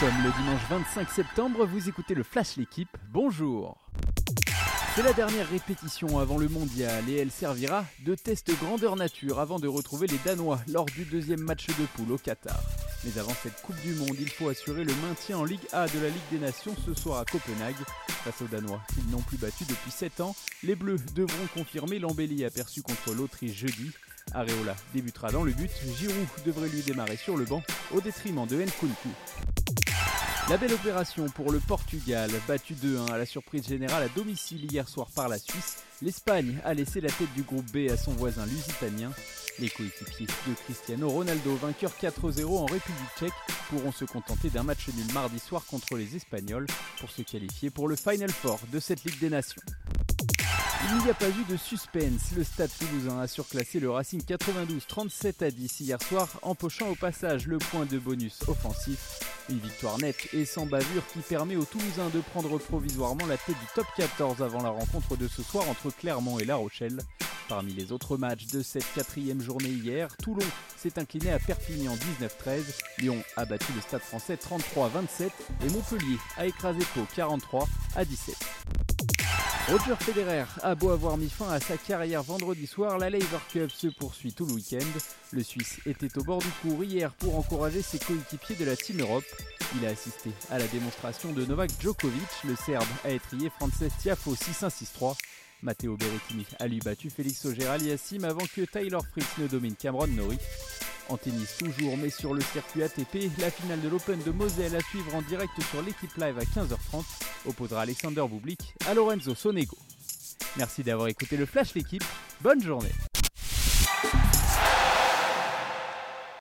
sommes le dimanche 25 septembre, vous écoutez le Flash L'équipe, bonjour c'est la dernière répétition avant le mondial et elle servira de test grandeur nature avant de retrouver les Danois lors du deuxième match de poule au Qatar. Mais avant cette Coupe du Monde, il faut assurer le maintien en Ligue A de la Ligue des Nations ce soir à Copenhague. Face aux Danois, qu'ils n'ont plus battu depuis 7 ans, les Bleus devront confirmer l'embellie aperçue contre l'Autriche jeudi. Areola débutera dans le but, Giroud devrait lui démarrer sur le banc au détriment de Nkunku. La belle opération pour le Portugal, battu 2-1 à la surprise générale à domicile hier soir par la Suisse. L'Espagne a laissé la tête du groupe B à son voisin lusitanien. Les coéquipiers de Cristiano Ronaldo, vainqueur 4-0 en République tchèque, pourront se contenter d'un match nul mardi soir contre les Espagnols pour se qualifier pour le Final Four de cette Ligue des Nations. Il n'y a pas eu de suspense. Le Stade Toulousain a surclassé le Racing 92 37 à 10 hier soir, empochant au passage le point de bonus offensif. Une victoire nette et sans bavure qui permet aux Toulousains de prendre provisoirement la tête du top 14 avant la rencontre de ce soir entre Clermont et La Rochelle. Parmi les autres matchs de cette quatrième journée hier, Toulon s'est incliné à Perpignan 19-13, Lyon a battu le Stade français 33-27 et Montpellier a écrasé Pau 43 à 17. Roger Federer a beau avoir mis fin à sa carrière vendredi soir, la Laver Cup se poursuit tout le week-end. Le Suisse était au bord du cours hier pour encourager ses coéquipiers de la Team Europe. Il a assisté à la démonstration de Novak Djokovic, le Serbe a étrié Frances Tiafo 6-1-6-3. Matteo Berrettini a lui battu Félix Auger-Aliassime avant que Tyler Fritz ne domine Cameron Norrie. En tennis toujours, mais sur le circuit ATP, la finale de l'Open de Moselle à suivre en direct sur l'équipe live à 15h30 opposera Alexander Bublik à Lorenzo Sonego. Merci d'avoir écouté le Flash l'équipe, bonne journée